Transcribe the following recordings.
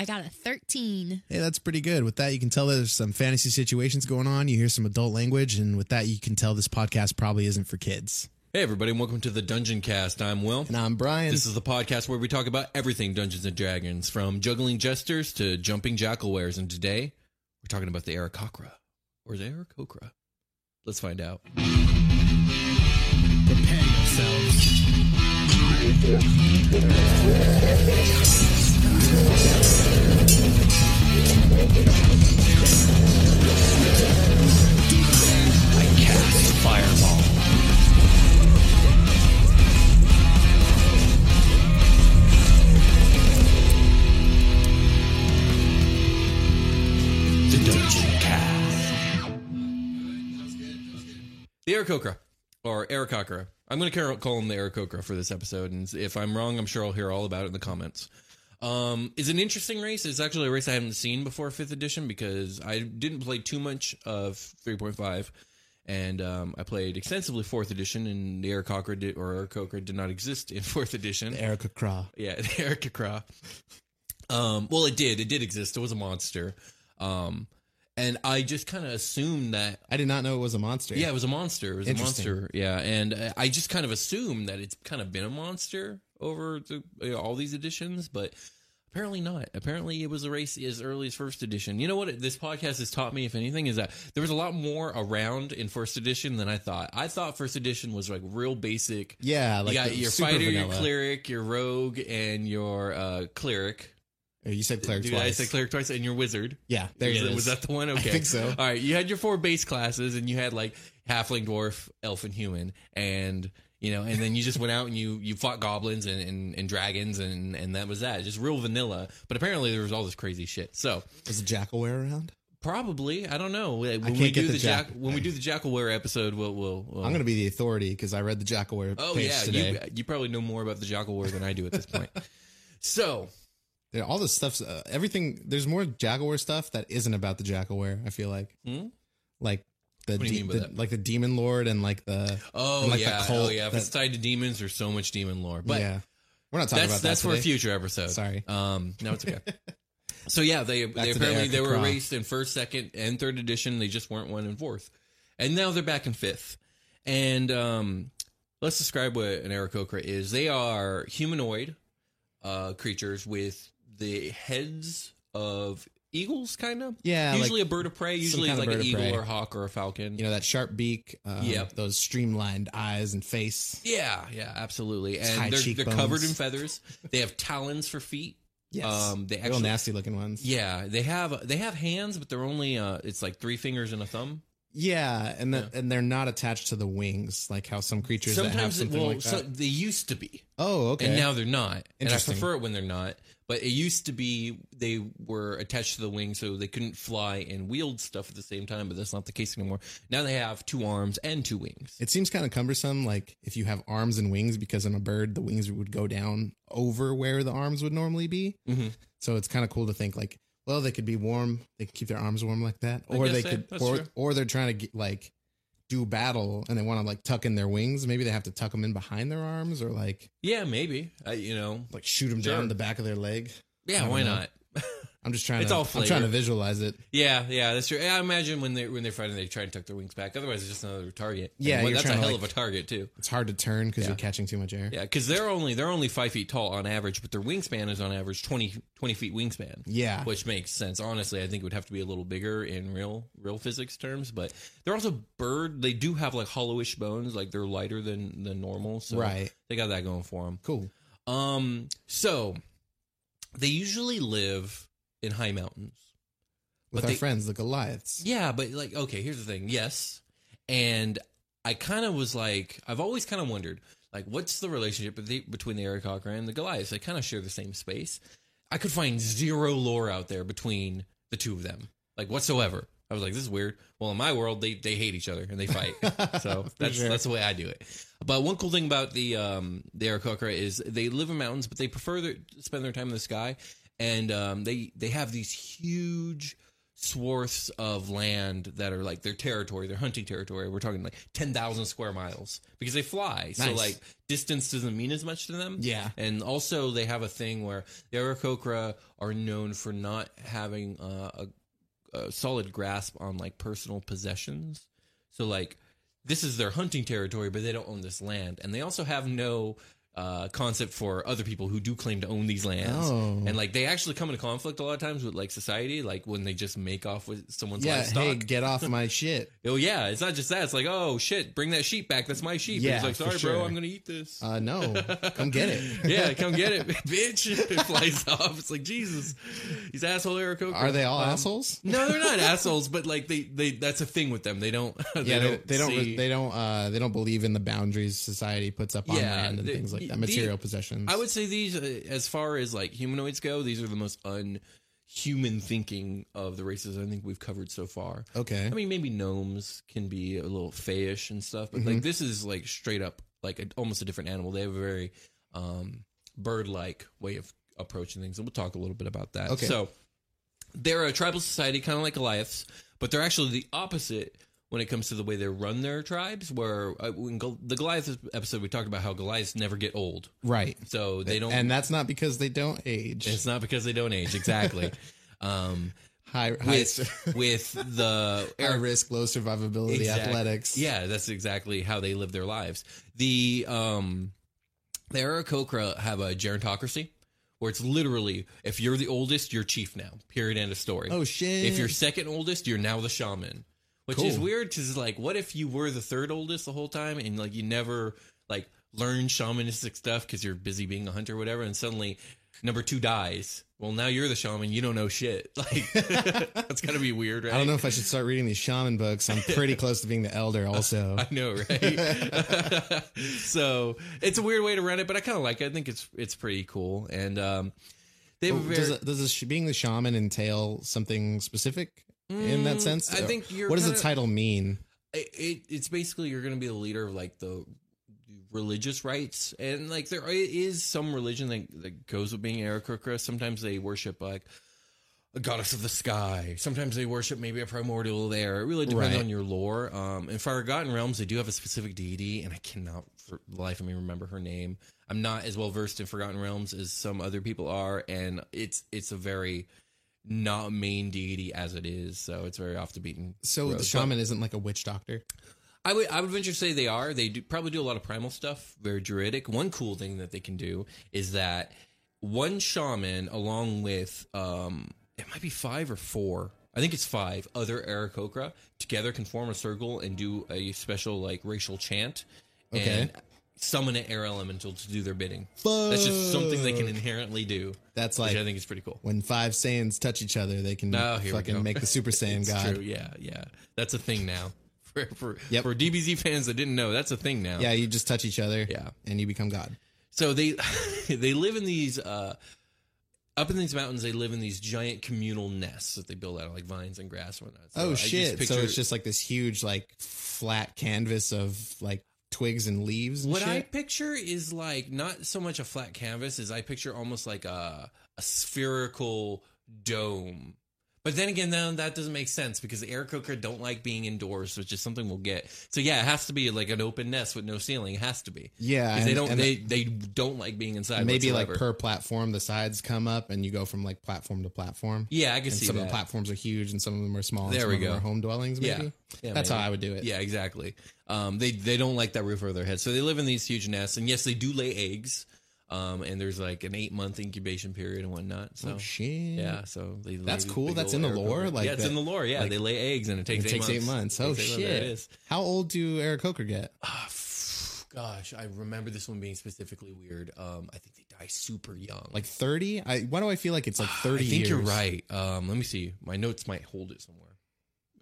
I got a 13. Hey, that's pretty good. With that, you can tell there's some fantasy situations going on. You hear some adult language, and with that, you can tell this podcast probably isn't for kids. Hey, everybody, and welcome to the Dungeon Cast. I'm Will. And I'm Brian. This is the podcast where we talk about everything Dungeons and Dragons, from juggling jesters to jumping jackalweres. And today, we're talking about the Aarakocra. Or is it Aarakocra? Let's find out. Prepare yourselves. The Aarakocra, or Aarakocra. I'm going to call him the Aarakocra for this episode, and if I'm wrong, I'm sure I'll hear all about it in the comments. Um, it's an interesting race. It's actually a race I haven't seen before fifth edition because I didn't play too much of 3.5, and um, I played extensively fourth edition, and the Aarakocra did, or Aarakocra did not exist in fourth edition. Erica Craw. Yeah, Erica Craw. Um, well, it did. It did exist. It was a monster. Um, and I just kind of assumed that. I did not know it was a monster. Yeah, it was a monster. It was a monster. Yeah, and I just kind of assumed that it's kind of been a monster over the, you know, all these editions, but apparently not. Apparently, it was a race as early as first edition. You know what? This podcast has taught me, if anything, is that there was a lot more around in first edition than I thought. I thought first edition was like real basic. Yeah, like you got your fighter, your cleric, your rogue, and your uh, cleric. Oh, You said cleric Did twice. I said cleric twice? And your wizard. Yeah, there was, it was that the one? Okay, think so. All right, you had your four base classes, and you had like halfling, dwarf, elf, and human, and you know, and then you just went out and you you fought goblins and, and, and dragons, and and that was that, just real vanilla. But apparently there was all this crazy shit. So Is a jackalwere around? probably I don't know when can't we get do the the jack, jack- when we do the jackalwere episode, we'll we'll. we'll I'm going to be the authority because I read the jackalwere Oh yeah, you you probably know more about the jackalwere than I do at this point. so Yeah, all this stuff's uh, everything. There's more jackalwere stuff that isn't about the jackalwere. I feel like, Hmm? like the, What do you de- the- like the demon lord and like the Oh like, the yeah, cult oh yeah. If that- it's tied to demons, there's so much demon lore. But yeah. We're not talking that's about that that's for a future episode. Sorry. Um, no, it's okay. so yeah, they, they to the apparently they were erased in first, second, and third edition. They just weren't one and fourth, and now they're back in fifth. And um, let's describe what an Aarakocra is. They are humanoid uh, creatures with the heads of eagles, kind of. Yeah, like usually a bird of prey. Usually kind of like an eagle prey. or a hawk or a falcon. You know that sharp beak. Um, Yep. Those streamlined eyes and face. Yeah, yeah, absolutely. And they're, they're covered in feathers. They have talons for feet. Yes. Um, they Real nasty looking ones. yeah, they have they have hands, but they're only uh, it's like three fingers and a thumb. Yeah, and the, and they're not attached to the wings like how some creatures that have Sometimes, it, well, like that. so they used to be, oh, okay. and now they're not. And I prefer it when they're not. But it used to be they were attached to the wing, so they couldn't fly and wield stuff at the same time. But that's not the case anymore. Now they have two arms and two wings. It seems kind of cumbersome, like if you have arms and wings, because in a bird, the wings would go down over where the arms would normally be. Mhm. So it's kind of cool to think, like, Well, they could be warm. They can keep their arms warm like that, I or they so. could, That's or true. or they're trying to get, like do battle and they want to like tuck in their wings. Maybe they have to tuck them in behind their arms, or like Yeah, maybe. I, you know. like shoot them Sure. down the back of their leg. Yeah, why know. not? I'm just trying It's to. all I'm trying to visualize it. Yeah, yeah, that's true. I imagine when they when they're fighting, they try and tuck their wings back. Otherwise, it's just another target. And Yeah, that's a hell like- of a target too. It's hard to turn because Yeah. you're catching too much air. Yeah, because they're only they're only five feet tall on average, but their wingspan is on average 20, 20 feet wingspan. Yeah. which makes sense. Honestly, I think it would have to be a little bigger in real real physics terms. But they're also bird. They do have like hollowish bones, like they're lighter than than normal. So Right. they got that going for them. Cool. Um, so they usually live in high mountains. With But our they- friends, the Goliaths. Yeah, but like, okay, here's the thing. Yes, and I kind of was like, I've always kind of wondered, like, what's the relationship the- between the Aarakocra and the Goliaths? They kind of share the same space. I could find zero lore out there between the two of them, like whatsoever. I was like, this is weird. Well, in my world, they they hate each other and they fight. so that's sure. that's the way I do it. But one cool thing about the um the Aarakocra is they live in mountains, but they prefer to spend their time in the sky, and um they they have these huge swaths of land that are like their territory, their hunting territory. We're talking like 10,000 square miles because they fly. So like distance doesn't mean as much to them. Yeah. And also they have a thing where the Aarakocra are known for not having uh, a, a solid grasp on like personal possessions. So like this is their hunting territory, but they don't own this land. And they also have no uh, concept for other people who do claim to own these lands. Oh. And like they actually come into conflict a lot of times with like society, like when they just make off with someone's Yeah. livestock. Hey, get off my shit. Oh yeah, it's not just that. It's like, oh shit, bring that sheep back. That's my sheep. Yeah, and he's like, sorry, bro. I'm gonna eat this. Uh, no, come get it. yeah, come get it, bitch. It flies off. It's like Jesus. These asshole Aarakocra. Are they all Um, assholes? No, they're not assholes, but like they, they that's a thing with them. They don't. They yeah, don't. they, they don't. see- They don't. Uh, they don't believe in the boundaries society puts up on Yeah, land and the- things like that. the- Material possessions. I would say these, uh, as far as like humanoids go, these are the most unhuman thinking of the races I think we've covered so far. Okay. I mean, maybe gnomes can be a little fayish and stuff, but Mm-hmm. like this is like straight up like a, almost a different animal. They have a very um, bird-like way of approaching things, and we'll talk a little bit about that. Okay. So they're a tribal society, kind of like Goliaths, but they're actually the opposite when it comes to the way they run their tribes. Where uh, Gol- the Goliath episode, we talked about how Goliaths never get old, right. so they don't. And that's not because they don't age. it's not because they don't age, exactly. um, high, high, with with the high risk, low survivability Exact- athletics. Yeah, that's exactly how they live their lives. The um the Aarakocra have a gerontocracy where it's literally if you're the oldest, you're chief now. Period. End of story. Oh shit. If you're second oldest, you're now the shaman. Which is weird because like what if you were the third oldest the whole time and like you never like learned shamanistic stuff because you're busy being a hunter or whatever and suddenly number two dies. Well now you're the shaman, you don't know shit. Like that's gotta be weird, right? I don't know if I should start reading these shaman books. I'm pretty close to being the elder, also. I know, right? so it's a weird way to run it, but I kind of like it. I think it's it's pretty cool, and um, they very. does does this, being the shaman entail something specific in that Mm, sense? I think you're What does the kinda- title mean? it, it, it's basically you're going to be the leader of like the religious rites, and like there is some religion that, that goes with being Aarakocra. Sometimes they worship like a goddess of the sky. Sometimes they worship maybe a primordial there. It really depends Right. on your lore. Um, in Forgotten Realms, they do have a specific deity, and I cannot for the life of me remember her name. I'm not as well versed in Forgotten Realms as some other people are, and it's it's a very not main deity as it is, so it's very off the beaten. So road. the But- shaman isn't like a witch doctor. I would I would venture to say they are. They do probably do a lot of primal stuff, very druidic. One cool thing that they can do is that one shaman, along with um, it might be five or four. I think it's five other Aarakocra together can form a circle and do a special like racial chant Okay. and summon an air elemental to do their bidding. That's just something they can inherently do. That's which like I think is pretty cool. when five Saiyans touch each other, they can Oh, fucking make the Super Saiyan It's God. true. Yeah, yeah. That's a thing now. For for, Yep. for DBZ fans that didn't know, that's a thing now. Yeah, you just touch each other. Yeah. and you become God. So they they live in these uh up in these mountains. They live in these giant communal nests that they build out of like vines and grass and whatnot. So I oh just shit! so it's just like this huge, like flat canvas of like twigs and leaves. And what I picture is like not so much a flat canvas as I picture almost like a a spherical dome. But then again, then that doesn't make sense because the Aarakocra don't like being indoors, which is something we'll get. So yeah, it has to be like an open nest with no ceiling. It has to be. Yeah, 'Cause they and- don't. and they they don't like being inside. Maybe like whatsoever. per platform, the sides come up and you go from like platform to platform. Yeah, I can and see some of the platforms are huge and some of them are small. and There some we of them go. Are home dwellings, maybe. Yeah. Yeah, That's maybe. how I would do it. Yeah, exactly. Um, they they don't like that roof over their head, so they live in these huge nests. And yes, they do lay eggs. Um, and there's like an eight month incubation period and whatnot. So Oh shit. yeah, so they That's lay cool. That's in the lore? Aarakocra. Like yeah, it's that- in the lore. Yeah, like- they lay eggs and it takes, It takes eight months. Oh eight shit. There it is. How old do Aarakocra get? Ah, f- gosh, I remember this one being specifically weird. Um, I think they die super young. Like thirty? I why do I feel like it's like thirty? I think you're right. Um, let me see. My notes might hold it somewhere.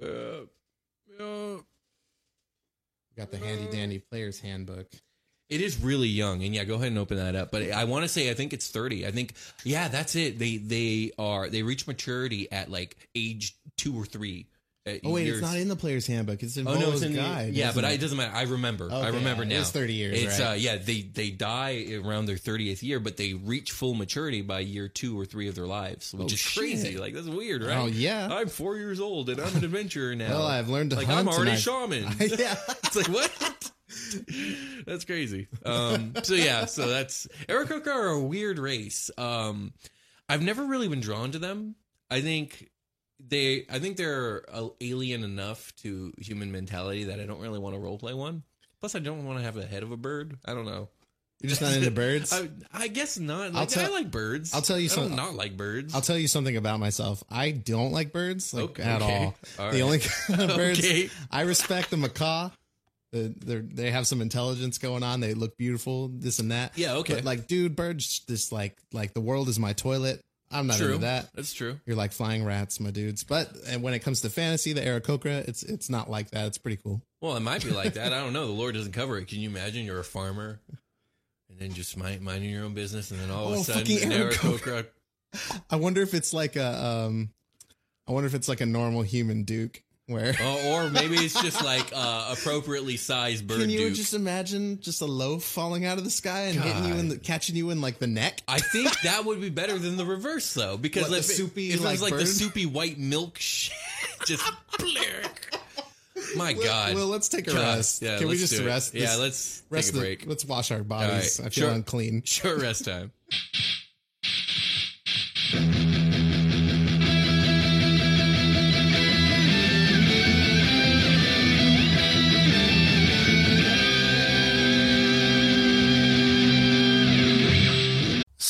Uh, uh, Got the handy dandy player's handbook. It is really young, and yeah, go ahead and open that up. But I want to say I think it's thirty. I think yeah, that's it. They they are they reach maturity at like age two or three. uh, Oh wait, years. it's not in the player's handbook. It's in Oh no, it's in the guide. yeah, isn't but I, it? it doesn't matter. I remember. I remember yeah, now. it is 30 years, It's right? uh yeah, they they die around their thirtieth year, but they reach full maturity by year two or three of their lives, which Oh, is crazy. shit. Like that's weird, right? Oh, yeah. I'm four years old and I'm an adventurer now. Well, I've learned to like hunt I'm already and shaman. yeah. it's like what? That's crazy. Um, so yeah, so that's Aarakocra are a weird race. Um, I've never really been drawn to them. I think they, I think they're alien enough to human mentality that I don't really want to roleplay one. Plus, I don't want to have the head of a bird. I don't know. You're just not into birds. I, I guess not. Like, tell- I like birds. I'll tell you I something. Not like birds. I'll tell you something about myself. I don't like birds like Okay, at all. All the only kind of birds Okay. I respect the macaw. The, they're, they have some intelligence going on. They look beautiful. This and that. Yeah, okay. But like, dude, birds just like like the world is my toilet. I'm not true. into that. That's true. You're like flying rats, my dudes. But and when it comes to fantasy, the Aarakocra, it's it's not like that. It's pretty cool. Well, it might be like that. I don't know. The Lord doesn't cover it. Can you imagine you're a farmer and then just mind, minding your own business, and then all of Oh, a sudden, fucking an. Aarakocra I wonder if it's like a um, I wonder if it's like a normal human duke where. Oh, or maybe it's just like uh, appropriately sized bird Can you duke. just imagine just a loaf falling out of the sky and hitting you in the catching you in like the neck? I think that would be better than the reverse, though, because What, the it- soupy, it was like, like the soupy white milk shit, just my God. Well, let's take a God. rest. Yeah, Can we just it. rest? Yeah, let's rest take a the- break. let's wash our bodies. Right, I feel sure. unclean. Sure, rest time.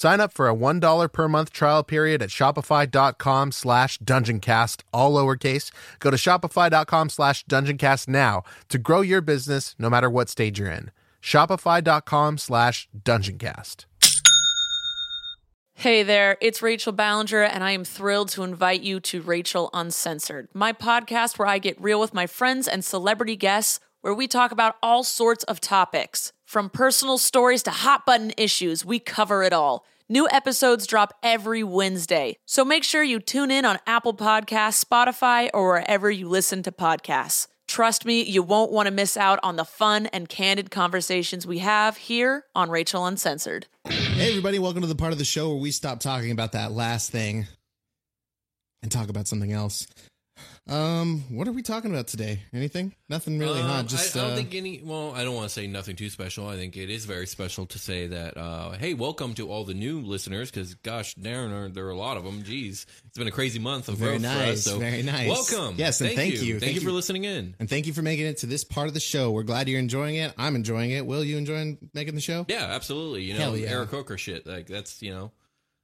Sign up for a $1 per month trial period at shopify.com slash dungeoncast, all lowercase. Go to shopify.com slash dungeoncast now to grow your business no matter what stage you're in. Shopify.com slash dungeoncast. Hey there, it's Rachel Ballinger, and I am thrilled to invite you to Rachel Uncensored, my podcast where I get real with my friends and celebrity guests, where we talk about all sorts of topics. From personal stories to hot button issues, we cover it all. New episodes drop every Wednesday, so make sure you tune in on Apple Podcasts, Spotify, or wherever you listen to podcasts. Trust me, you won't want to miss out on the fun and candid conversations we have here on Rachel Uncensored. Hey, everybody, welcome to the part of the show where we stop talking about that last thing and talk about something else. Um, what are we talking about today? Anything? Nothing really, huh? Um, Just I, I don't uh, think any. Well, I don't want to say nothing too special. I think it is very special to say that. Uh, hey, welcome to all the new listeners. Because gosh, darn, are there are a lot of them. Jeez, it's been a crazy month of Very growth for us. So very nice. Welcome. Yes, and thank you. Thank, Thank you for listening in. and thank you for making it to this part of the show. We're glad you're enjoying it. I'm enjoying it. Will you enjoying making the show? Yeah, absolutely. You know, yeah. Eric Coker shit. Like that's you know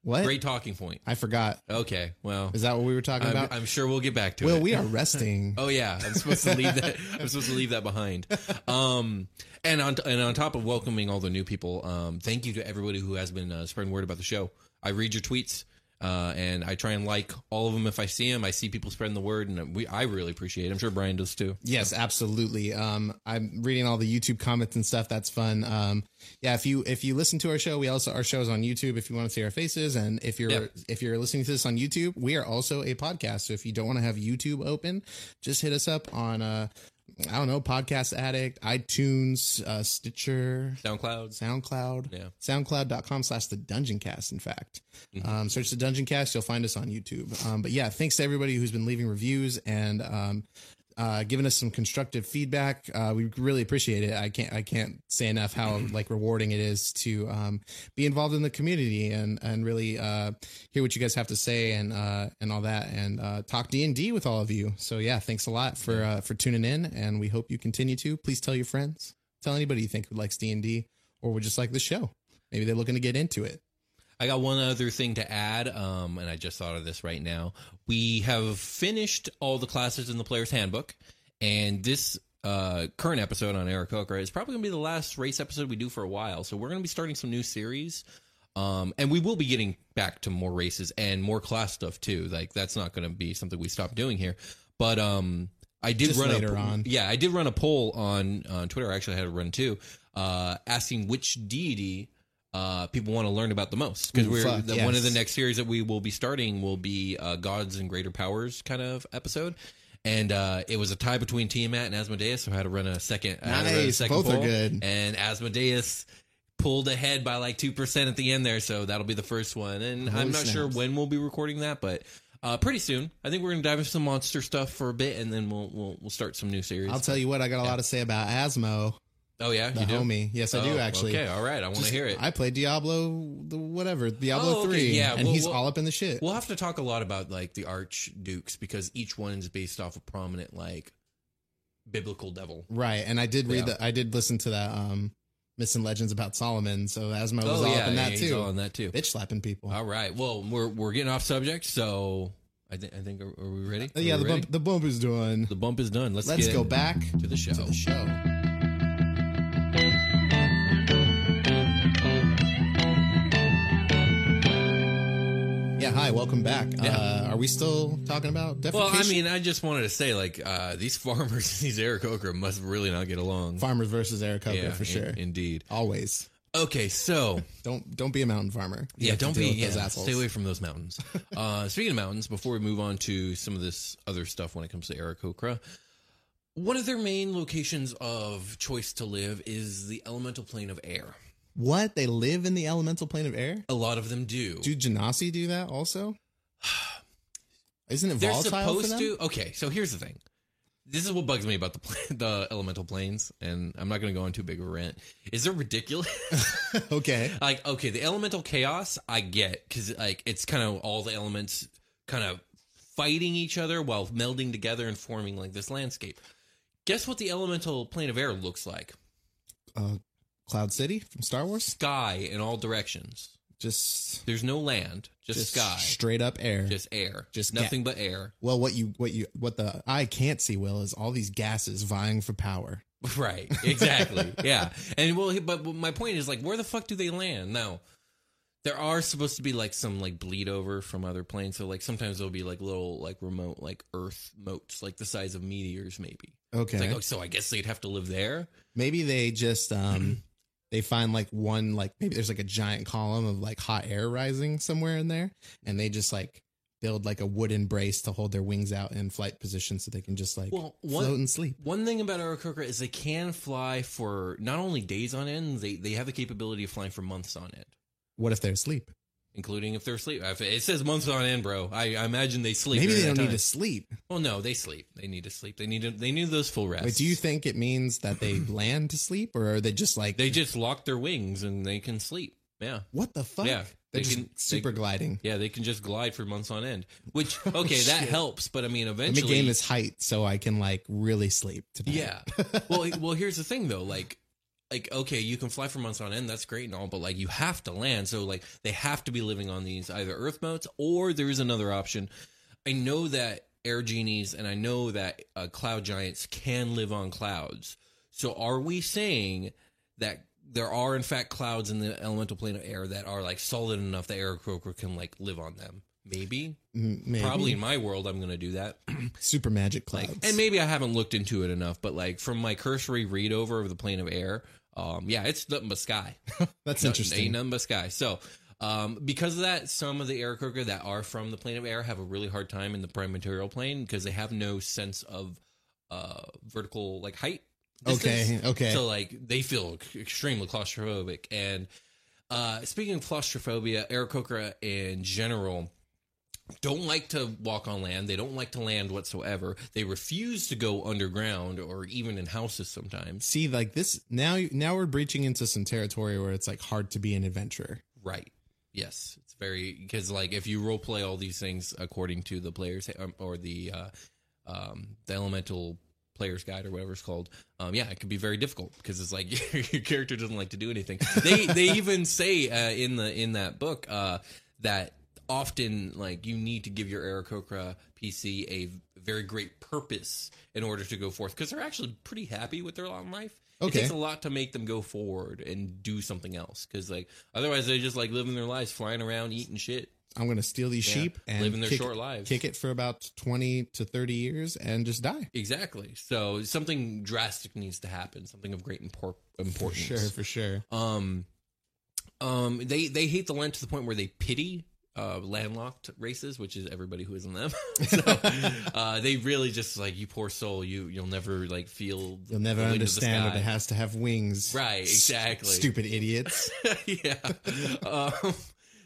What? great talking point. I forgot. Okay, well, Is that what we were talking I'm, about? I'm sure we'll get back to Will, it. Well, we are resting. Oh yeah, I'm supposed to leave that. I'm supposed to leave that behind. Um, and on and on top of welcoming all the new people, um, thank you to everybody who has been uh, spreading word about the show. I read your tweets, uh, and I try and like all of them if I see them. I see people spreading the word, and we I really appreciate. it. I'm sure Brian does too. Yes, absolutely. Um, I'm reading all the YouTube comments and stuff. That's fun. Um, yeah, if you if you listen to our show, we also our shows on YouTube. If you want to see our faces, and if you're Yeah. if you're listening to this on YouTube, we are also a podcast. So if you don't want to have YouTube open, just hit us up on uh, I don't know, Podcast Addict, iTunes, uh, Stitcher, SoundCloud. SoundCloud, Yeah. soundcloud.com slash the dungeon cast in fact Mm-hmm. um, search the dungeon cast you'll find us on youtube um, but yeah thanks to everybody who's been leaving reviews and um, uh, giving us some constructive feedback. Uh, we really appreciate it. I can't i can't say enough how like rewarding it is to um, be involved in the community and and really uh, hear what you guys have to say and uh, and all that and uh, talk d&d with all of you. So yeah thanks a lot for uh, for tuning in and we hope you continue to. Please tell your friends. Tell anybody you think who likes d&d or would just like the show. Maybe they're looking to get into it I got one other thing to add, um, and I just thought of this right now. We have finished all the classes in the player's handbook, and this uh, current episode on Aarakocra is probably going to be the last race episode we do for a while. So we're going to be starting some new series, um, and we will be getting back to more races and more class stuff too. Like that's not going to be something we stop doing here, but um, I did Just run later a, on. Yeah, I did run a poll on on Twitter. I actually had to run two, uh, asking which deity uh, people want to learn about the most because we're fuck, the, one of the next series that we will be starting will be uh, gods and greater powers kind of episode. And uh, it was a tie between Tiamat and Asmodeus, so I had to run a second. I had to run a second Both are good. And Asmodeus pulled ahead by like two percent at the end there, so that'll be the first one. And Holy I'm not sure when we'll be recording that, but uh, pretty soon. I think we're gonna dive into some monster stuff for a bit, and then we'll we'll, we'll start some new series. i'll tell you what i got a lot to say about asmo Oh yeah, the you do. homie yes i do Oh, actually Okay, all right. I want to hear it. I played Diablo, the whatever Diablo Oh, okay, three, yeah, and well, he's well- all up in the shit. We'll have to talk a lot about like the archdukes because each one is based off a prominent like biblical devil. right, and I did read Yeah. that. I did listen to that um, and legends about Solomon. So Asmo was all up in that Oh, he's too, all in that too. bitch slapping people. All right. Well, we're we're getting off subject, so I think I think are, are we ready? Oh, yeah, we the ready? bump, the bump is done. the bump is done. Let's Let's go back to the show. to the show. Hi, welcome back. Yeah. Uh, are we still talking about defecation? Well, I mean, I just wanted to say, like, uh, these farmers and these Aarakocra must really not get along. farmers versus Aarakocra yeah, for in- sure. indeed. Always. Okay, so Don't don't be a mountain farmer. You yeah, don't be yeah, those assholes. stay away from those mountains. uh, speaking of mountains, before we move on to some of this other stuff when it comes to Aarakocra, one of their main locations of choice to live is the elemental plane of air. What? They live in the elemental plane of air? A lot of them do. Do Genasi do that also? Isn't it They're volatile for supposed them? to. Okay, so here's the thing. This is what bugs me about the pla- the elemental planes, and I'm not going to go on too big of a rant. Is they're ridiculous? okay. like, okay, the elemental chaos I get because like it's kind of all the elements kind of fighting each other while melding together and forming like this landscape. Guess what the elemental plane of air looks like? Uh, Cloud City from Star Wars? Sky in all directions. Just There's no land, just, just sky, straight up air. just air, just nothing but air. well, what you what you what the eye can't see, Will, is all these gases vying for power. Right, exactly. yeah. And well, but my point is like, where the fuck do they land? Now, there are supposed to be like some like bleed over from other planes. So like sometimes there'll be like little like remote like Earth motes, like the size of meteors, maybe. Okay. It's like, oh, so I guess they'd have to live there. maybe they just um they find like one like maybe there's like a giant column of like hot air rising somewhere in there and they just like build like a wooden brace to hold their wings out in flight position so they can just like Well, float one and sleep. one thing about Aarakocra is they can fly for not only days on end, they they have the capability of flying for months on end. What if they're asleep? Including if they're asleep. If It says months on end, bro. I, I imagine they sleep. Maybe they don't need to sleep. Well, no, they sleep. They need to sleep. They need to, they need those full rests. Wait, do you think it means that they land to sleep, or are they just like They just lock their wings and they can sleep. Yeah. what the fuck? Yeah, they're they just can- super they- gliding. Yeah, they can just glide for months on end. Which oh, okay, that helps, but I mean Let me eventually gain this height so I can like really sleep tonight. Yeah. well, well, here's the thing though, like like okay, you can fly for months on end, that's great and all, but like you have to land. So like they have to be living on these either earth motes or there's another option. I know that air genies and I know that uh, cloud giants can live on clouds. So are we saying that there are in fact clouds in the elemental plane of air that are like solid enough that Aarakocra can like live on them? Maybe. Maybe. Probably in my world I'm going to do that. super magic clouds. Like, and maybe I haven't looked into it enough, but like from my cursory read over of the plane of air, um, yeah, it's nothing but sky. That's No- interesting. Ain't nothing but sky. So, um, because of that, some of the Aarakocra that are from the plane of air have a really hard time in the prime material plane because they have no sense of uh, vertical like height. Okay, okay. So like they feel extremely claustrophobic. And uh, speaking of claustrophobia, Aarakocra in general don't like to walk on land. They don't like to land whatsoever. They refuse to go underground or even in houses sometimes. See, like this now. Now we're breaching into some territory where it's like hard to be an adventurer. Right. Yes, it's very because like if you role play all these things according to the players um, or the uh, um, the elemental player's guide or whatever it's called, um, yeah, it could be very difficult because it's like your character doesn't like to do anything. They they even say uh, in the in that book uh, that often like you need to give your Aarakocra PC a very great purpose in order to go forth because they're actually pretty happy with their long life. Okay. It takes a lot to make them go forward and do something else because like otherwise they're just like living their lives flying around eating shit I'm going to steal these Yeah, sheep and living their kick, short lives. kick it for about twenty to thirty years and just die. exactly so something drastic needs to happen something of great impor- For importance sure, for sure. um um they they hate the land to the point where they pity uh landlocked races which is everybody who is in them so uh they really just like you poor soul you you'll never like feel You'll never the wind of the understand that it has to have wings. Right, S- exactly. Stupid idiots. yeah. Um,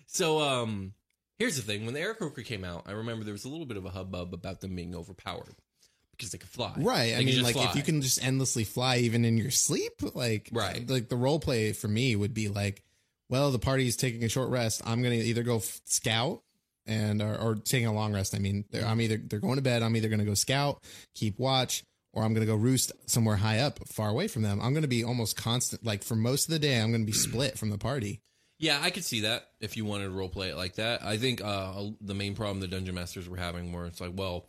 so um, here's the thing: when the air Aarakocra came out, I remember there was a little bit of a hubbub about them being overpowered because they could fly. Right. They I mean, like if you can just endlessly fly even in your sleep, like Right. Like the role play for me would be like, well, the party's taking a short rest. I'm gonna either go f- scout and or, or taking a long rest. I mean, they're, I'm either they're going to bed. I'm either gonna go scout, keep watch, or I'm gonna go roost somewhere high up, far away from them. I'm gonna be almost constant. Like for most of the day, I'm gonna be split from the party. Yeah, I could see that if you wanted to role play it like that. I think uh, the main problem the dungeon masters were having were it's like, well,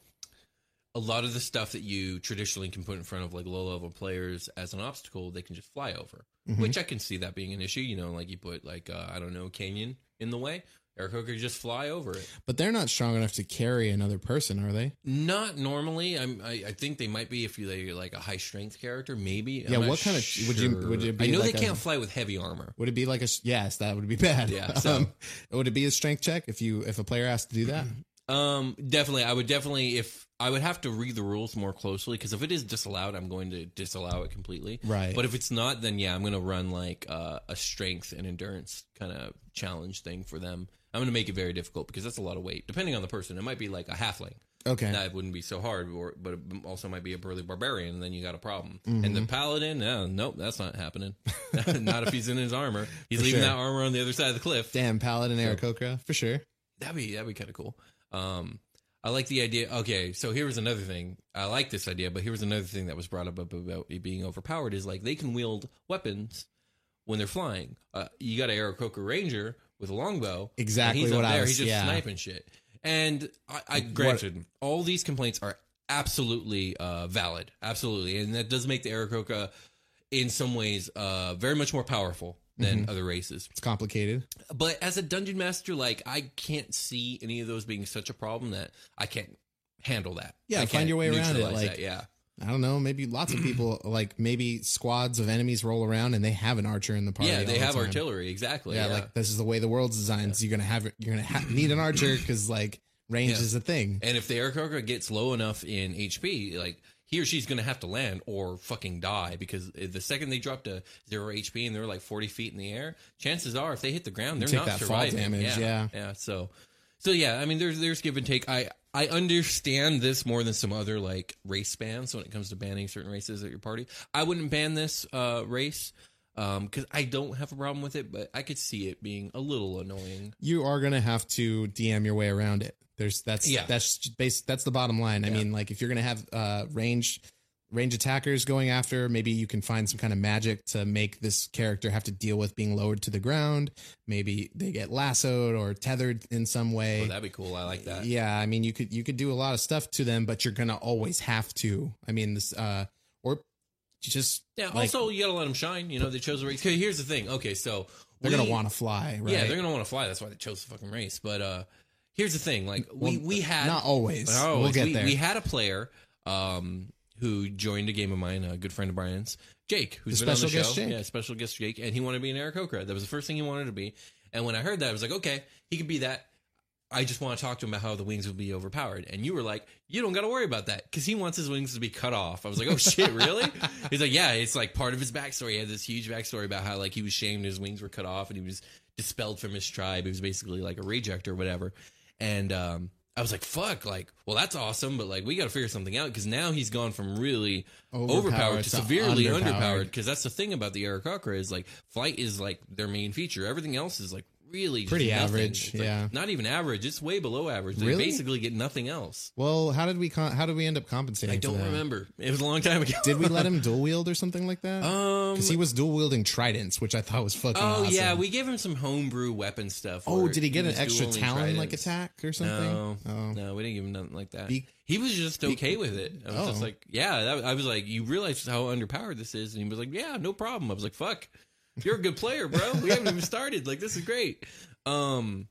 a lot of the stuff that you traditionally can put in front of like low level players as an obstacle, they can just fly over. Which I can see that being an issue. You know, like you put like uh, I don't know canyon in the way, Aarakocra could just fly over it. But they're not strong enough to carry another person, are they? Not normally. I'm, I I think they might be if you like, like a high strength character, maybe. Yeah, I'm not what kind of- would you- would it be I know like they a- can't fly with heavy armor. Would it be like a yes? That would be bad. Yeah, so- Um, would it be a strength check if you if a player has to do that? Um, definitely. I would definitely if I would have to read the rules more closely because if it is disallowed, I'm going to disallow it completely. Right. But if it's not, then yeah, I'm going to run like uh, a strength and endurance kind of challenge thing for them. I'm going to make it very difficult because that's a lot of weight. Depending on the person, it might be like a halfling. Okay. That wouldn't be so hard, or but it also might be a burly barbarian, and then you got a problem. Mm-hmm. And the paladin, no, nope, that's not happening. not if he's in his armor. He's For leaving sure. that armor on the other side of the cliff. Damn, Paladin Aarakocra for sure. That'd be that'd be kind of cool. Um, I like the idea. Okay, so here was another thing. I like this idea, but here was another thing that was brought up about it being overpowered is like they can wield weapons when they're flying. Uh, you got a Aarakocra Ranger with a longbow. Exactly he's what up I there. was- He's just yeah. sniping shit. And I, I granted, all these complaints are absolutely uh, valid, absolutely, and that does make the Aarakocra in some ways uh, very much more powerful than Mm-hmm. other races. It's complicated. But as a dungeon master, like I can't see any of those being such a problem that I can't handle that. Yeah, I find your way around it, like- that, yeah, I don't know. Maybe lots of people like maybe squads of enemies roll around and they have an archer in the party. yeah, they the have time. artillery exactly. Yeah, Yeah, like this is the way the world's designed. So you're gonna have you're gonna ha- need an archer because like range Yeah. is a thing. and if the Aarakocra gets low enough in HP, like he or she's going to have to land or fucking die because the second they drop to zero HP and they're like 40 feet in the air, chances are if they hit the ground, they're take not that fall surviving. damage, yeah. yeah. So, so yeah, I mean, there's there's give and take. I I understand this more than some other like race bans when it comes to banning certain races at your party. I wouldn't ban this uh, race because I don't have a problem with it, but I could see it being a little annoying. you are gonna have to DM your way around it. There's that's Yeah. that's base that's the bottom line. I mean, like if you're gonna have uh range range attackers going after, maybe you can find some kind of magic to make this character have to deal with being lowered to the ground. Maybe they get lassoed or tethered in some way. Oh, that'd be cool. I like that. yeah, I mean you could you could do a lot of stuff to them, but you're gonna always have to. I mean this uh just Yeah. like, also, you gotta let them shine. You know, they chose a race. 'Cause Here's the thing. Okay, so they're we- gonna want to fly, right? Yeah, they're gonna want to fly. That's why they chose the fucking race. But uh here's the thing. Like we Well, we had not always. Not We'll get we, there. we had a player um who joined a game of mine, a good friend of Brian's, Jake, who's The been on the special show. Jake? Yeah, special guest Jake, and he wanted to be an Aarakocra. That was the first thing he wanted to be. And when I heard that, I was like, okay, he could be that. I just want to talk to him about how the wings would be overpowered. And you were like, you don't got to worry about that because he wants his wings to be cut off. I was like, oh shit, really? He's like, yeah, it's like part of his backstory. He had this huge backstory about how like he was shamed, his wings were cut off, and he was dispelled from his tribe. He was basically like a reject or whatever. And um, I was like, fuck, like, well, that's awesome, but like, we got to figure something out because now he's gone from really overpowered, Overpowered to severely underpowered. Because that's the thing about the Aarakocra is like, flight is like their main feature. Everything else is like really Pretty nothing. average, like, yeah. not even average. It's way below average. They Really? basically get nothing else. Well, how did we con- how did we end up compensating? I don't remember. It was a long time ago. Did we let him dual wield or something like that? Um. Because he was dual wielding tridents, which I thought was fucking. Oh awesome. yeah, we gave him some homebrew weapon stuff. Oh, did he get an extra talon like attack or something? No, Oh. no, we didn't give him nothing like that. Be- he was just okay with it. I was Oh. just like, yeah. That, I was like, you realize how underpowered this is, and he was like, yeah, no problem. I was like, fuck, you're a good player, bro. We haven't even started. Like, this is great. Um.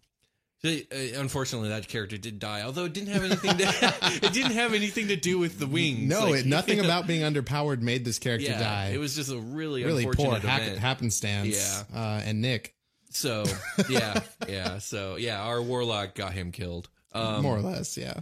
uh, unfortunately, that character did die. Although it didn't have anything to, it didn't have anything to do with the wings. No, Like, it, nothing you know, about being underpowered made this character yeah, die. It was just a really, really poor event. happenstance. Yeah. Uh, and Nick, So yeah, yeah. So yeah, our warlock got him killed. Um, more or less, yeah.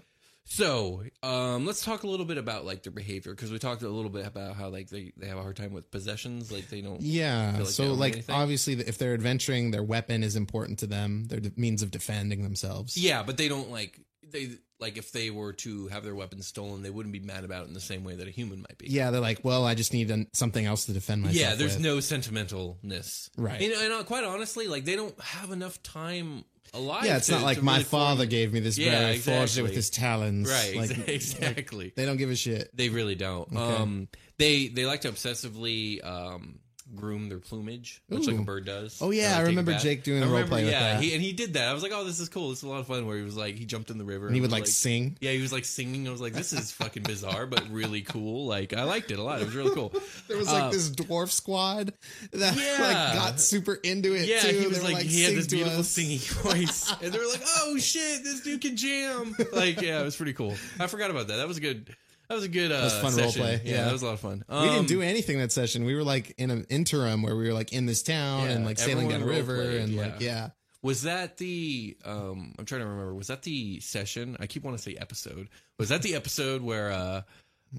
So um, let's talk a little bit about like their behavior because we talked a little bit about how like they, they have a hard time with possessions. Like they don't. Yeah. like so, like, obviously, if they're adventuring, their weapon is important to them. Their de- means of defending themselves. Yeah, but they don't like they like if they were to have their weapons stolen, they wouldn't be mad about it in the same way that a human might be. Yeah, they're like, well, I just need an- something else to defend myself. Yeah, there's with. no sentimentalness, Right. Know, and uh, quite honestly, like they don't have enough time alive. Yeah, it's to- not like my really form- father gave me this Yeah, berry, forged it with his talons. Right, Like, exactly. they don't give a shit. They really don't. Um, they they like to obsessively um, groom their plumage, much like a bird does. Oh, yeah, I remember. Jake doing I a role remember, play with yeah, that. He, and he did that. I was like, oh, this is cool. This is a lot of fun. Where he was like, he jumped in the river And he would was like sing. Yeah, he was like singing. I was like, this is fucking bizarre, but really cool. Like, I liked it a lot. It was really cool. There was like Uh, this dwarf squad that Yeah. like got super into it Yeah, too. he They was were like, he had this beautiful us." singing voice, and they were like, "Oh shit, this dude can jam!" Like, yeah, it was pretty cool. I forgot about that. That was a good. That was a good. Uh, was fun session. roleplay, Yeah, yeah. that was a lot of fun. we Um, didn't do anything that session. We were like in an interim where we were like in this town Yeah, and like sailing down a river role-played, and yeah. like yeah. Was that the? Um, I'm trying to remember. Was that the session? I keep wanting to say episode. Was that the episode where uh,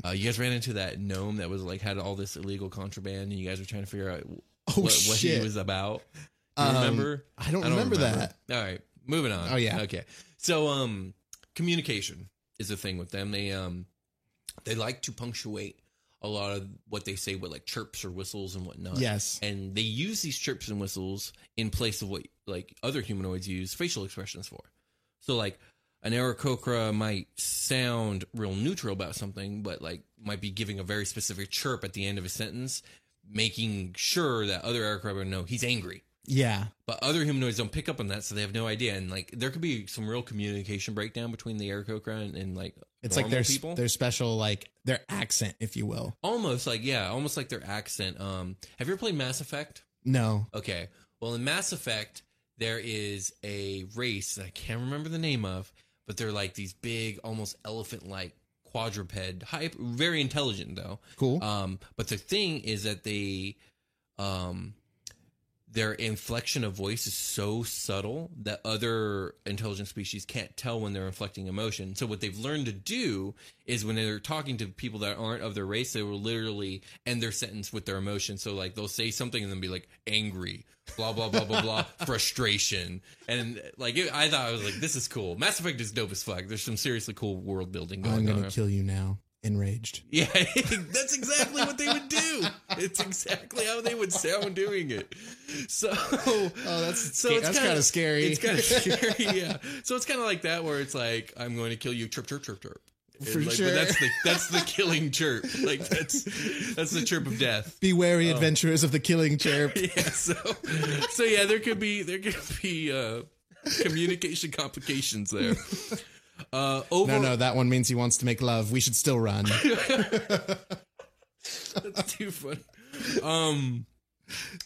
uh, you guys ran into that gnome that was like had all this illegal contraband, and you guys were trying to figure out Oh, what, what he was about? Do you Um, remember? I don't remember that. All right, moving on. Oh, yeah. Okay. So um, communication is a thing with them. They um, they like to punctuate a lot of what they say with like chirps or whistles and whatnot. Yes. And they use these chirps and whistles in place of what like other humanoids use facial expressions for. So like an Aarakocra might sound real neutral about something, but like might be giving a very specific chirp at the end of a sentence, making sure that other Aarakocra know he's angry. Yeah. But other humanoids don't pick up on that, so they have no idea. And like, there could be some real communication breakdown between the Aarakocra and, and like It's like their people. their special like their accent, if you will. almost like yeah, almost like their accent. Um, have you ever played Mass Effect? No. Okay. Well, in Mass Effect, there is a race that I can't remember the name of, but they're like these big, almost elephant-like quadruped, hype, very intelligent though. Cool. Um, but the thing is that they, um, their inflection of voice is so subtle that other intelligent species can't tell when they're inflecting emotion. So what they've learned to do is when they're talking to people that aren't of their race, they will literally end their sentence with their emotion. So like they'll say something and then be like angry, blah blah blah blah blah, frustration, and like it, I thought I was like, this is cool. Mass Effect is dope as fuck. There's some seriously cool world building going on. I'm gonna on. kill you now. Enraged. Yeah, that's exactly what they would do. It's exactly how they would sound doing it. So, oh, that's so it's that's kinda- kinda scary. It's kind of scary, yeah. So it's kind of like that, where it's like, "I'm going to kill you," chirp, chirp, chirp, chirp. For like, sure. But that's the that's the killing chirp. Like that's that's the chirp of death. Be wary, adventurers of the killing chirp. Yeah. So, so yeah, there could be there could be uh, communication complications there. Uh, over, No, no, that one means he wants to make love. We should still run. That's too fun. Um,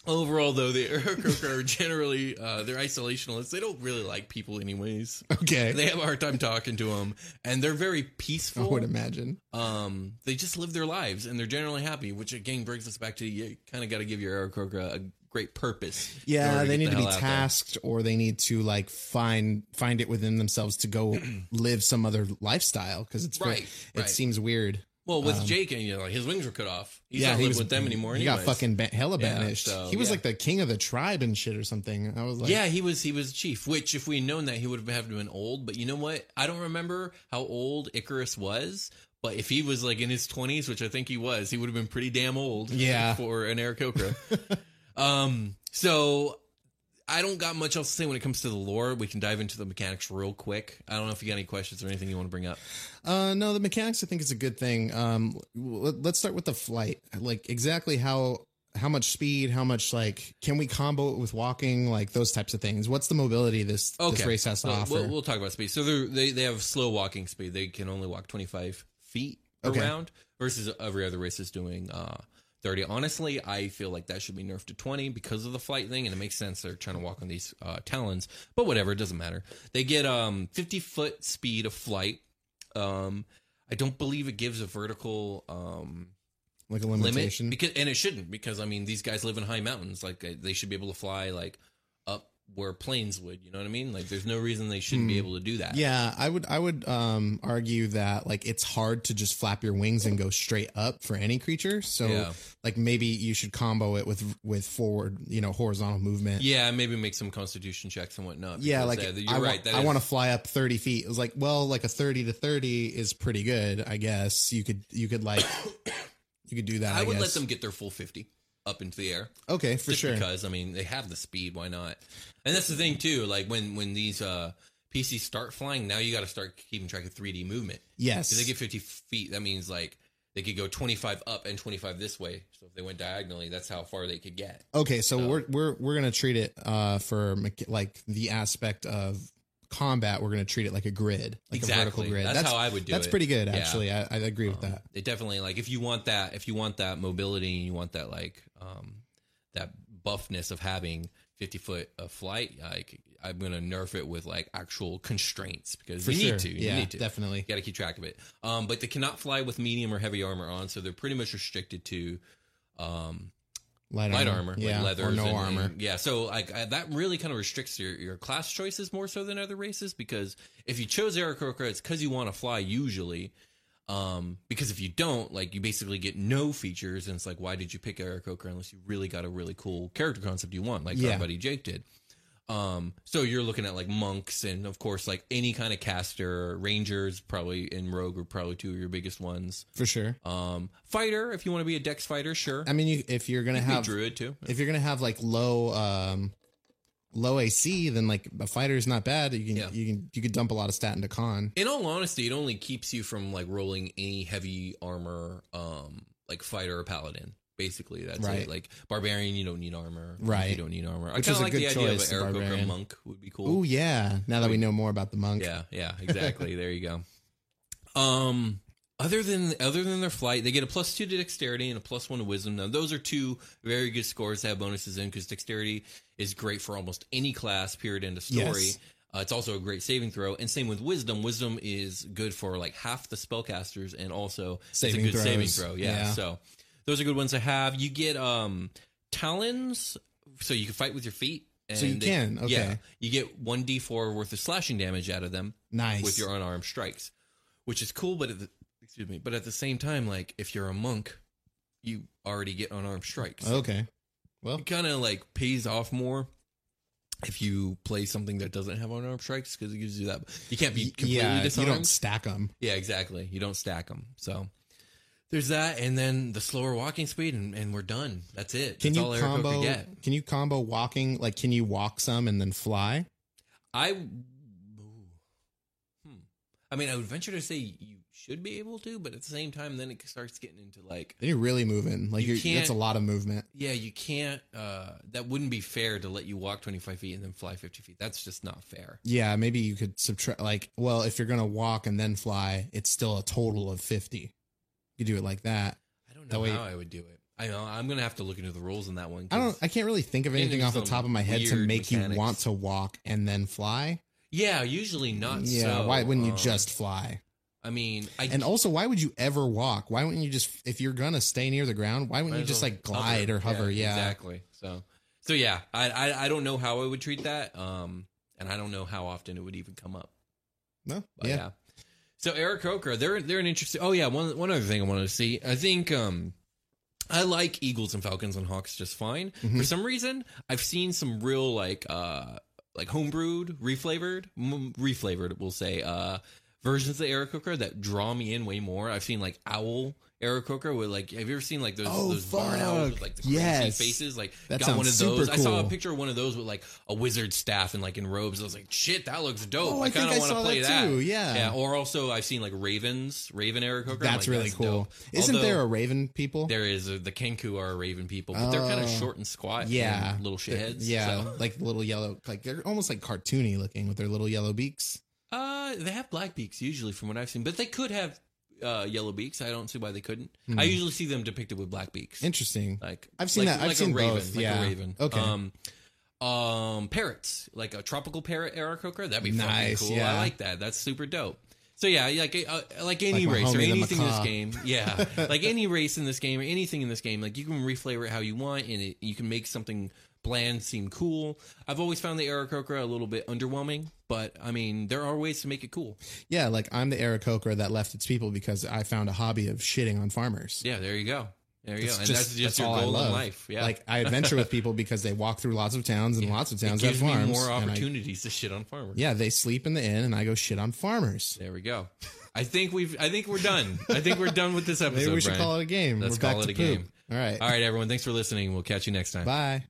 overall, though, the Aarakocra are generally uh, they're isolationists. They don't really like people, anyways. Okay. They have a hard time talking to them, and they're very peaceful. I would imagine. Um, they just live their lives, and they're generally happy. Which again brings us back to you kind of got to give your Aarakocra a great purpose. Yeah, they need the to be hell out there. tasked or they need to like find find it within themselves to go live some other lifestyle because it's very- Right, it seems weird. Well, with um, Jake, and you know, like his wings were cut off. He's yeah, not he was with them anymore. He got fucking ba- hella Yeah, banished. so, he was yeah. like the king of the tribe and shit or something. I was like, yeah, he was he was chief. Which, if we had known that, he would have had to been old. But you know what? I don't remember how old Icarus was. But if he was like in his twenties, which I think he was, he would have been pretty damn old. Yeah. for an Aarakocra. um. So I don't got much else to say when it comes to the lore. We can dive into the mechanics real quick. I don't know if you got any questions or anything you want to bring up. Uh, no, the mechanics I think is a good thing. Um, let, let's start with the flight. Like exactly how how much speed, how much like can we combo it with walking, like those types of things. What's the mobility this this race has to Well, offer? We'll, we'll talk about speed. So they they have slow walking speed. They can only walk 25 feet Okay. around versus every other race is doing uh 30. Honestly, I feel like that should be nerfed to 20 because of the flight thing, and it makes sense. They're trying to walk on these uh, talons, but whatever, it doesn't matter. They get um 50 foot speed of flight. Um, I don't believe it gives a vertical um like a limit limitation. because and it shouldn't because I mean these guys live in high mountains like they should be able to fly like where planes would you know what I mean like there's no reason they shouldn't be able to do that Hmm. Yeah, I would I would um argue that like it's hard to just flap your wings and go straight up for any creature. So Yeah. like maybe you should combo it with with forward, you know, horizontal movement. yeah maybe make some constitution checks and whatnot Yeah, because, like uh, you're I, wa- right that I is- want to fly up 30 feet. It was like, well, like a 30 to 30 is pretty good, I guess. You could you could like you could do that. I, I would let them get their full 50 up into the air Okay, for just sure. because I mean they have the speed why not and that's the thing too like when when these uh PCs start flying now you got to start keeping track of 3D movement Yes. If they get 50 feet, that means like they could go 25 up and 25 this way. So if they went diagonally, that's how far they could get. Okay, so we're we're we're gonna treat it uh for like the aspect of combat. We're gonna treat it like a grid, like a vertical Exactly. grid. That's how I would do That's it. pretty good, Yeah. actually. I, I agree with that. It definitely like if you want that, if you want that mobility and you want that like um that buffness of having 50 foot of flight, like I'm gonna nerf it with like actual constraints because For you sure. need to. You Yeah, need to. definitely. You got to keep track of it. Um, but they cannot fly with medium or heavy armor on, so they're pretty much restricted to um Light, light armor, yeah, like leathers or no and- armor. and- yeah, so like I, that really kind of restricts your, your class choices more so than other races because if you chose Aarakocra, it's because you want to fly usually. Um, because if you don't, like you basically get no features, and it's like, why did you pick Aarakocra unless you really got a really cool character concept you want, like Yeah. our buddy Jake did. Um, so you're looking at like monks and of course like any kind of caster, rangers probably in rogue are probably two of your biggest ones. for sure. Um, fighter if you want to be a dex fighter, sure. I mean, you, if you're gonna You have druid too. if you're gonna have like low um low AC, then like a fighter is not bad. You can Yeah. you can you could dump a lot of stat into con. In all honesty, it only keeps you from like rolling any heavy armor, um, like fighter or paladin. Basically, that's Right. it. Like barbarian, you don't need armor. Right. you don't need armor. I Which kind of a like good the idea of an Aarakocra monk would be cool. Oh yeah! Now that we know more about the monk, Yeah, yeah, exactly. there you go. Um, other than other than their flight, they get a plus two to dexterity and a plus one to wisdom. Now, those are two very good scores to have bonuses in because dexterity is great for almost any class. Period. End of story. Yes. Uh, it's also a great saving throw, and same with wisdom. Wisdom is good for like half the spellcasters, and also Saving it's a good saving throw. Yeah, Yeah. so those are good ones to have. You get um talons so you can fight with your feet. And So you they- can, okay. Yeah, you get one d4 worth of slashing damage out of them Nice. with your unarmed strikes, which is cool. But at the, excuse me, but at the same time, like if you're a monk, you already get unarmed strikes. Okay. Well, It kind of like pays off more if you play something that doesn't have unarmed strikes because it gives you that. You can't be completely yeah, you don't stack them. Yeah, exactly. You don't stack them. So there's that, and then the slower walking speed, and, and we're done. That's it. Can That's you combo? get. Can you combo walking? Like, can you walk some and then fly? I, hmm. I mean, I would venture to say you should be able to, but at the same time, then it starts getting into like, Then you're really moving. Like, You are that's a lot of movement. yeah, you can't. uh That wouldn't be fair to let you walk 25 feet and then fly 50 feet. That's just not fair. Yeah, maybe you could subtract. Like, well, if you're gonna walk and then fly, it's still a total of fifty. You do it like that. I don't That know way- how I would do it. I know I'm gonna have to look into the rules in that one. I don't. I can't really think of anything off the top of my head to make you want to walk and then fly. yeah, usually not. yeah. so, why wouldn't you um, just fly? I mean, I And also, why would you ever walk? Why wouldn't you just, if you're gonna stay near the ground, why wouldn't you just like glide or hover? Yeah, exactly. So, so yeah, I, I I don't know how I would treat that, um, and I don't know how often it would even come up. No, But yeah. yeah. So Aarakocra, they're they're an interesting. Oh yeah, one one other thing I wanted to see. I think um, I like Eagles and Falcons and Hawks just fine. Mm-hmm. For some reason, I've seen some real like uh like homebrewed, reflavored, m- reflavored, we'll say, uh versions of Aarakocra that draw me in way more. I've seen like owl Aarakocra with like have you ever seen like those Oh, those barn owls with like the crazy Yes. faces? Like That got one of those. super I saw a picture of one of those with like a wizard staff and like in robes. I was like, shit, that looks dope. Oh, I I kind of want to play that that. yeah. Yeah. Or also I've seen like ravens, raven Aarakocra. That's like, really cool. dope. Isn't Although there a Raven people? There is a, the Kenku are a raven people, but they're kind of Oh. short and squat. yeah, and little shitheads. Yeah, so. like little yellow, like they're almost like cartoony looking with their little yellow beaks. Uh, they have black beaks usually, from what I've seen, but they could have uh, yellow beaks. I don't see why they couldn't. Hmm. I usually see them depicted with black beaks. Interesting. Like I've seen like, that. I've like seen a raven, both, like yeah. a raven. Okay. Um, um, parrots, like a tropical parrot Aarakocra. That'd be Nice, fucking cool. yeah. I like that. That's super dope. So yeah, like uh, like any Like race or anything in this game, yeah, like any race in this game or anything in this game, like you can reflavor it how you want, and it, you can make something bland seem cool. I've always found the Aarakocra a little bit underwhelming, but I mean there are ways to make it cool. Yeah, like I'm the Aarakocra that left its people because I found a hobby of shitting on farmers. Yeah, there you go. There you It's go, and that's just your all goal in life. Yeah, Like I adventure with people because they walk through lots of towns and lots of it towns have gives me farms. more and I- opportunities to shit on farmers. yeah, they sleep in the inn and I go shit on farmers. There we go. I think we've. I think we're done. I think we're done with this episode. Maybe we should Brian. call it a game. Let's We're back call it to a poop. game. All right. All right, everyone. Thanks for listening. We'll catch you next time. Bye.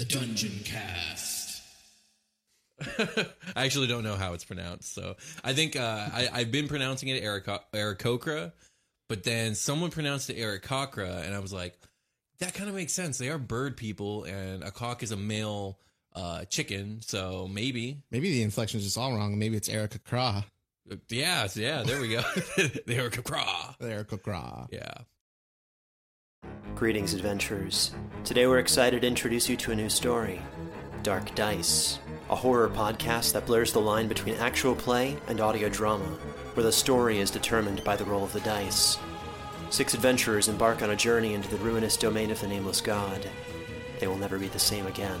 The Dungeoncast. I actually don't know how it's pronounced, so I think uh, I, I've been pronouncing it Eric Aarakocra, but then someone pronounced it Aarakocra, and I was like, that kind of makes sense. They are bird people, and a cock is a male uh, chicken, so maybe. Maybe the inflection is just all wrong. Maybe it's Erica Craw. Yeah, yeah. There we go. the Aarakocra. Erica Craw. Yeah. Greetings, adventurers. Today we're excited to introduce you to a new story Dark Dice, a horror podcast that blurs the line between actual play and audio drama, where the story is determined by the roll of the dice. Six adventurers embark on a journey into the ruinous domain of the Nameless God. They will never be the same again.